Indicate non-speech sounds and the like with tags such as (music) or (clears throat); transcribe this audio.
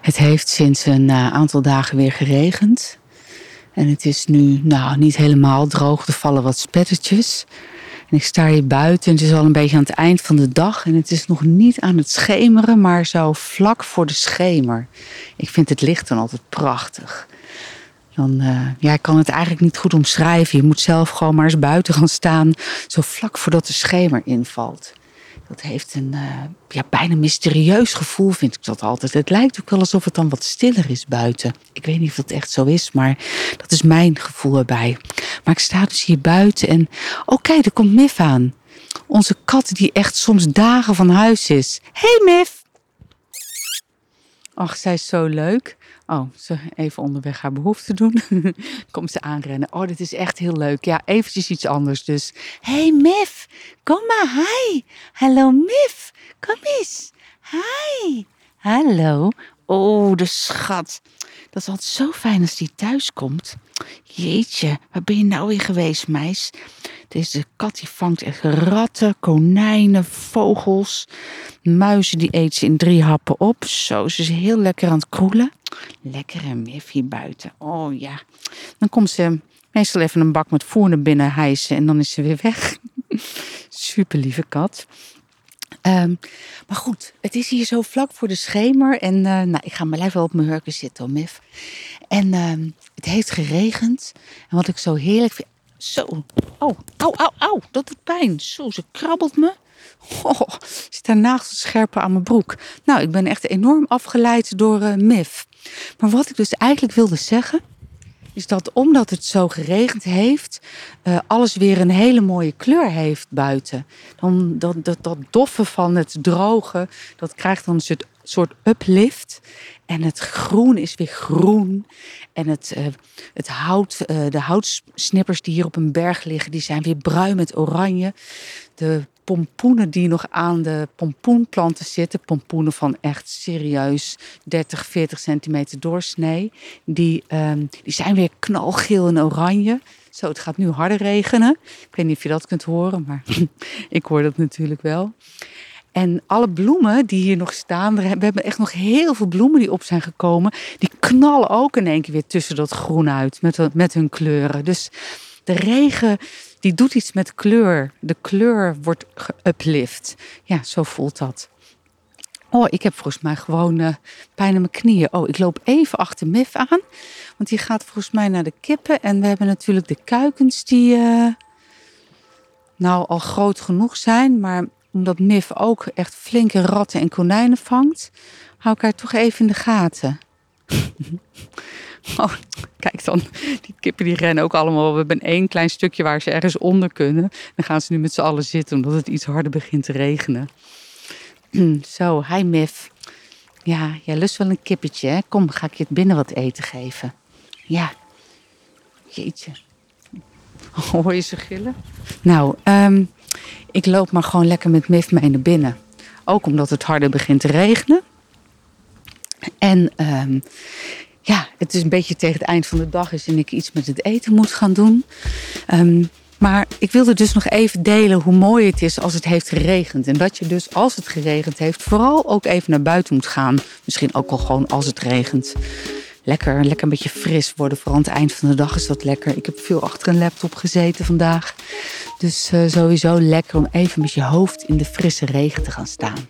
Het heeft sinds een eh, aantal dagen weer geregend. En het is nu nou, niet helemaal droog. Er vallen wat spettertjes. En ik sta hier buiten. Het is al een beetje aan het eind van de dag. En het is nog niet aan het schemeren, maar zo vlak voor de schemer. Ik vind het licht dan altijd prachtig. Dan, uh, ja, ik kan het eigenlijk niet goed omschrijven. Je moet zelf gewoon maar eens buiten gaan staan. Zo vlak voordat de schemer invalt. Dat heeft een uh, ja, bijna mysterieus gevoel, vind ik dat altijd. Het lijkt ook wel alsof het dan wat stiller is buiten. Ik weet niet of dat echt zo is, maar dat is mijn gevoel erbij. Maar ik sta dus hier buiten en... Oh kijk, er komt Mif aan. Onze kat die echt soms dagen van huis is. Hey Mif! Ach, zij is zo leuk. Oh, ze even onderweg haar behoefte doen. (laughs) Komt ze aanrennen. Oh, dit is echt heel leuk. Ja, eventjes iets anders dus. Hey Mif, kom maar. Hi. Hallo Mif. Kom eens. Hi. Hallo. Oh, de schat. Dat is altijd zo fijn als die thuis komt. Jeetje, waar ben je nou weer geweest, meis? Deze kat die vangt echt ratten, konijnen, vogels, muizen. Die eet ze in drie happen op. Zo, ze is heel lekker aan het kroelen. Lekker en mif hier buiten. Oh ja. Dan komt ze meestal even een bak met voer naar binnen hijsen en dan is ze weer weg. (laughs) Super lieve kat. Um, maar goed, het is hier zo vlak voor de schemer. En uh, nou, ik ga maar wel op mijn hurken zitten, Mif. En uh, het heeft geregend. En wat ik zo heerlijk vind... Zo. Oh, au, au, au. Dat doet pijn. Zo, ze krabbelt me. Oh, zit daar nagelscherpen aan mijn broek. Nou, ik ben echt enorm afgeleid door uh, Mif. Maar wat ik dus eigenlijk wilde zeggen is dat omdat het zo geregend heeft, uh, alles weer een hele mooie kleur heeft buiten. Dan, dat, dat, dat doffe van het droge, dat krijgt dan een soort uplift. En het groen is weer groen. En het, uh, het hout, uh, de houtsnippers die hier op een berg liggen, die zijn weer bruin met oranje. De pompoenen die nog aan de pompoenplanten zitten, pompoenen van echt serieus 30, 40 centimeter doorsnee, die, um, die zijn weer knalgeel en oranje. Zo, het gaat nu harder regenen. Ik weet niet of je dat kunt horen, maar (laughs) ik hoor dat natuurlijk wel. En alle bloemen die hier nog staan, we hebben echt nog heel veel bloemen die op zijn gekomen. Die knallen ook in één keer weer tussen dat groen uit met, met hun kleuren. Dus de regen die doet iets met kleur. De kleur wordt geuplift. Ja, zo voelt dat. Oh, ik heb volgens mij gewoon uh, pijn in mijn knieën. Oh, ik loop even achter Mif aan. Want die gaat volgens mij naar de kippen. En we hebben natuurlijk de kuikens die uh, nou al groot genoeg zijn. Maar omdat Mif ook echt flinke ratten en konijnen vangt, hou ik haar toch even in de gaten. (laughs) Oh, kijk dan, die kippen die rennen ook allemaal. We hebben één klein stukje waar ze ergens onder kunnen. Dan gaan ze nu met z'n allen zitten omdat het iets harder begint te regenen. (clears throat) Zo, hi Mif. Ja, jij lust wel een kippetje, hè? Kom, ga ik je het binnen wat eten geven. Ja. Jeetje. (laughs) Hoor je ze gillen? Nou, um, ik loop maar gewoon lekker met Mif mee naar binnen. Ook omdat het harder begint te regenen. En um, ja, het is een beetje tegen het eind van de dag is en ik iets met het eten moet gaan doen. Um, maar ik wilde dus nog even delen hoe mooi het is als het heeft geregend. En dat je dus als het geregend heeft vooral ook even naar buiten moet gaan. Misschien ook al gewoon als het regent. Lekker, lekker een beetje fris worden. Vooral aan het eind van de dag is dat lekker. Ik heb veel achter een laptop gezeten vandaag. Dus uh, sowieso lekker om even met je hoofd in de frisse regen te gaan staan.